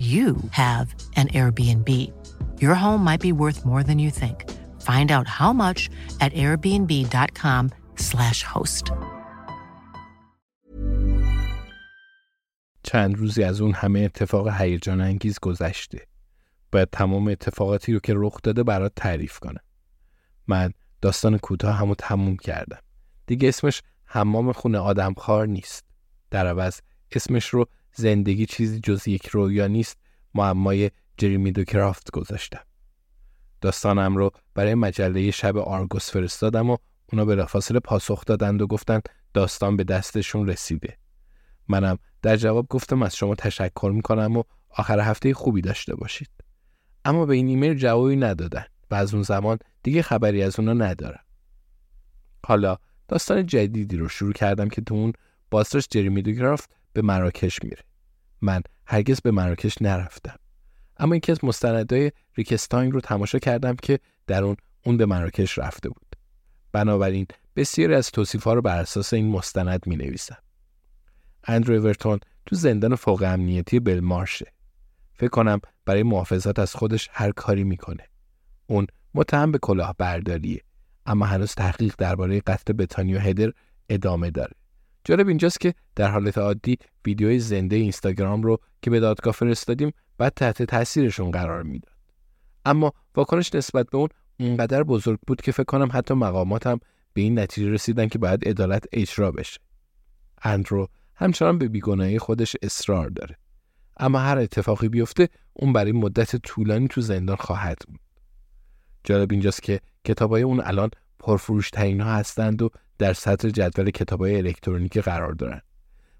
you have an Airbnb. Your home might be worth more than you think. Find out how much at airbnb.com/slash host. چند روزی از اون همه اتفاق هیجان انگیز گذشته. باید تمام اتفاقاتی رو که رخ داده برات تعریف کنم. من داستان کوتاه همو تموم کردم. دیگه اسمش حمام خونه آدمخوار نیست. در عوض اسمش رو زندگی چیزی جز یک رویا نیست معمای جریمی دو کرافت گذاشتم. داستانم رو برای مجله شب آرگوس فرستادم و اونا بلافاصله پاسخ دادند و گفتند داستان به دستشون رسیده. منم در جواب گفتم از شما تشکر می‌کنم و آخر هفته خوبی داشته باشید. اما به این ایمیل جوابی ندادن و از اون زمان دیگه خبری از اونا ندارم. حالا داستان جدیدی رو شروع کردم که تو اون باستاش جریمی دوگرافت به مراکش میره. من هرگز به مراکش نرفتم. اما یکی از مستندهای ریکستاین رو تماشا کردم که در اون اون به مراکش رفته بود. بنابراین بسیاری از توصیفها رو بر اساس این مستند می نویسم. اندرو اورتون تو زندان فوق امنیتی بلمارشه. فکر کنم برای محافظت از خودش هر کاری می‌کنه. اون متهم به کلاهبرداریه اما هنوز تحقیق درباره قتل بتانی هدر ادامه داره. جالب اینجاست که در حالت عادی ویدیوی زنده اینستاگرام رو که به دادگاه فرستادیم بعد تحت تاثیرشون قرار می‌داد. اما واکنش نسبت به اون اونقدر بزرگ بود که فکر کنم حتی مقاماتم به این نتیجه رسیدن که باید عدالت اجرا بشه. اندرو همچنان به بیگناهی خودش اصرار داره. اما هر اتفاقی بیفته اون برای مدت طولانی تو زندان خواهد بود. جالب اینجاست که کتابای اون الان پرفروش ترین ها هستند و در سطر جدول کتاب های الکترونیکی قرار دارند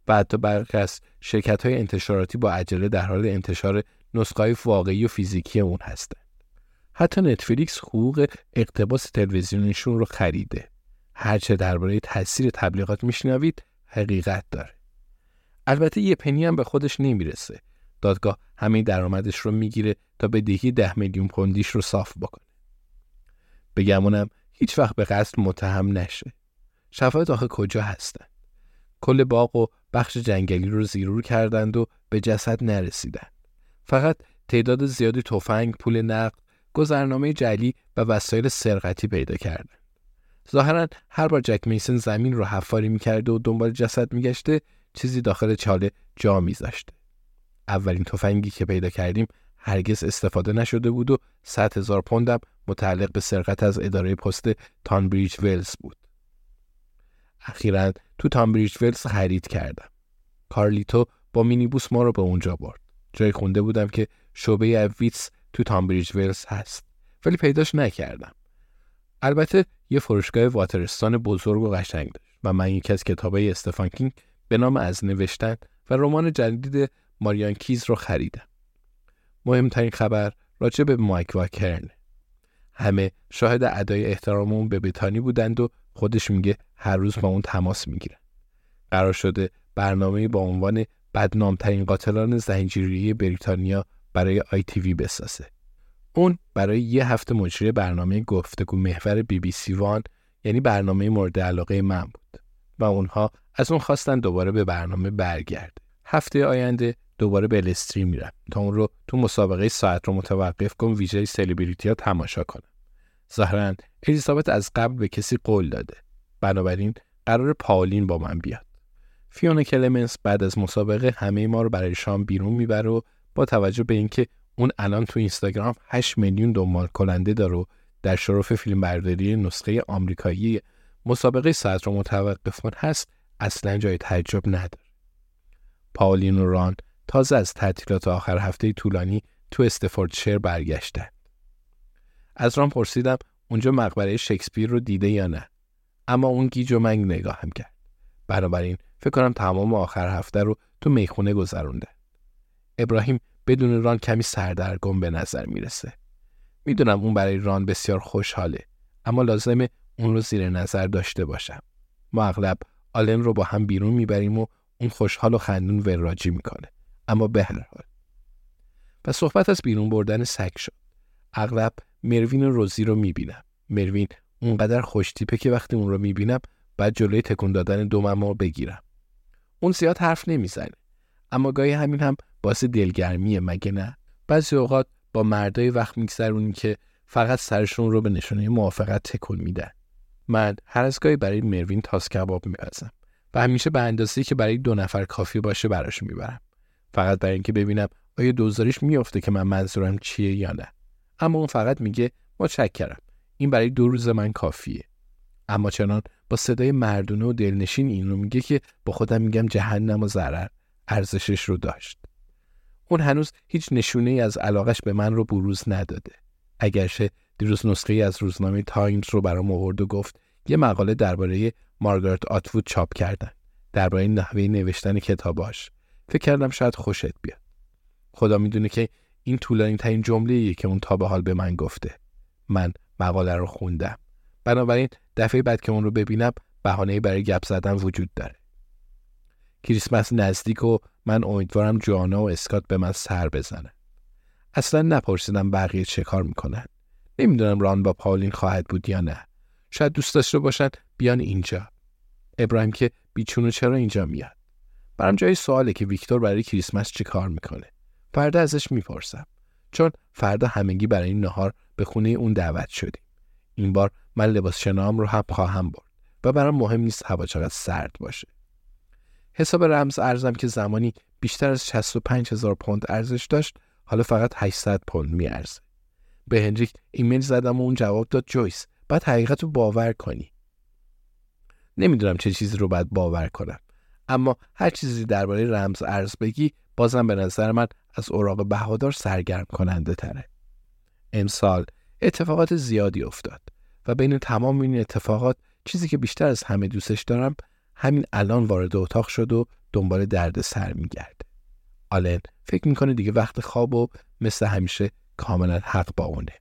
و حتی برخی از شرکت های انتشاراتی با عجله در حال انتشار نسخه واقعی و فیزیکی اون هستند. حتی نتفلیکس حقوق اقتباس تلویزیونیشون رو خریده. هرچه درباره تاثیر تبلیغات میشنوید حقیقت داره. البته یه پنی هم به خودش نمی‌رسه. دادگاه همه درآمدش رو می‌گیره تا به دهی ده میلیون پوندیش رو صاف بکنه. بگمونم هیچ وقت به قصد متهم نشه. شفایت آخه کجا هستند؟ کل باغ و بخش جنگلی رو زیرور کردند و به جسد نرسیدند. فقط تعداد زیادی تفنگ، پول نقد، گذرنامه جلی و وسایل سرقتی پیدا کردند. ظاهرا هر بار جک میسن زمین رو حفاری می‌کرده و دنبال جسد میگشته چیزی داخل چاله جا میذاشته. اولین تفنگی که پیدا کردیم هرگز استفاده نشده بود و 100 هزار پوندم متعلق به سرقت از اداره پست تانبریج ولز بود. اخیرا تو تامبریج ولز خرید کردم. کارلیتو با مینیبوس ما رو به اونجا برد. جای خونده بودم که شعبه اویتس تو تامبریج ولز هست. ولی پیداش نکردم. البته یه فروشگاه واترستان بزرگ و قشنگ داشت و من یکی از کتابای استفان کینگ به نام از نوشتن و رمان جدید ماریان کیز رو خریدم. مهمترین خبر راجع به مایک واکرن. همه شاهد ادای احتراممون به بتانی بودند و خودش میگه هر روز با اون تماس می‌گیره. قرار شده برنامه با عنوان بدنامترین قاتلان زنجیری بریتانیا برای آی تی وی بسازه. اون برای یه هفته مجری برنامه گفتگو محور بی بی سی وان یعنی برنامه مورد علاقه من بود و اونها از اون خواستن دوباره به برنامه برگرده. هفته آینده دوباره به الستری میرم تا اون رو تو مسابقه ساعت رو متوقف کن ویژه سلیبریتی ها تماشا کنم. ظاهرا الیزابت از قبل به کسی قول داده. بنابراین قرار پاولین با من بیاد. فیونا کلمنس بعد از مسابقه همه ما رو برای شام بیرون می‌بره و با توجه به اینکه اون الان تو اینستاگرام 8 میلیون دنبال کننده داره و در شرف فیلم برداری نسخه آمریکایی مسابقه ساعت رو متوقف کن هست اصلا جای تعجب نداره. پاولین و ران تازه از تعطیلات آخر هفته طولانی تو شیر برگشتن. از ران پرسیدم اونجا مقبره شکسپیر رو دیده یا نه؟ اما اون گیج و منگ نگاهم کرد. بنابراین فکر کنم تمام آخر هفته رو تو می‌خونه گذرونده. ابراهیم بدون ران کمی سردرگم به نظر می‌رسه. می‌دونم اون برای ران بسیار خوشحاله اما لازمه اون رو زیر نظر داشته باشم. ما اغلب آلن رو با هم بیرون می‌بریم و اون خوشحال و خندون وراجی می‌کنه. اما به هر حال. و صحبت از بیرون بردن سگ شد. اغلب مروین روزی رو می‌بینم. مروین اونقدر خوشتیپه که وقتی اون رو می‌بینم بعد جلوی تکون دادن دومم رو بگیرم. اون زیاد حرف نمی‌زنه. اما گاهی همین هم باعث دلگرمیه مگه نه؟ بعضی اوقات با مردای وقت میگذرونی که فقط سرشون رو به نشانه موافقت تکون میدن. من هر از گاهی برای مروین تاس کباب میپزم و همیشه به اندازه‌ای که برای دو نفر کافی باشه براش می‌برم. فقط برای اینکه ببینم آیا دوزاریش میافته که من منظورم چیه یا نه. اما اون فقط میگه متشکرم. این برای دو روز من کافیه. اما چنان با صدای مردونه و دلنشین این رو میگه که با خودم میگم جهنم و ضرر. ارزشش رو داشت. اون هنوز هیچ نشونه ای از علاقش به من رو بروز نداده. اگرچه دیروز نسخه ای از روزنامه تایمز رو برام آورد و گفت یه مقاله درباره مارگارت آتوود چاپ کردن. درباره نحوه نوشتن کتاباش. فکر کردم شاید خوشت بیاد. خدا می‌دونه که این طولانی ترین جمله که اون تا به حال به من گفته. من مقاله رو خوندم. بنابراین دفعه بعد که اون رو ببینم بهانه برای گپ زدن وجود داره. کریسمس نزدیک و من امیدوارم جوانا و اسکات به من سر بزنن اصلا نپرسیدم بقیه چه کار می‌کنن. نمی‌دونم ران با پاولین خواهد بود یا نه. شاید دوست داشته باشن بیان اینجا. ابراهیم که بیچونو چرا اینجا میاد؟ برام جای سواله که ویکتور برای کریسمس چه کار می‌کنه. فردا ازش می‌پرسم. چون فردا همگی برای این نهار به خونه اون دعوت شدیم. این بار من لباس شنام رو هم خواهم برد و برام مهم نیست هوا چقدر سرد باشه. حساب رمز ارزم که زمانی بیشتر از 65 هزار پوند ارزش داشت حالا فقط 800 پوند میارزه. به هنریک ایمیل زدم و اون جواب داد جویس بعد حقیقت باور کنی. نمی‌دونم چه چیزی رو باید باور کنم. اما هر چیزی درباره رمز ارز بگی بازم به نظر من از اوراق بهادار سرگرم کننده تره امسال اتفاقات زیادی افتاد و بین تمام این اتفاقات چیزی که بیشتر از همه دوستش دارم همین الان وارد اتاق شد و دنبال درد سر میگرده. آلن فکر می‌کنه دیگه وقت خواب و مثل همیشه کاملا حق با اونه.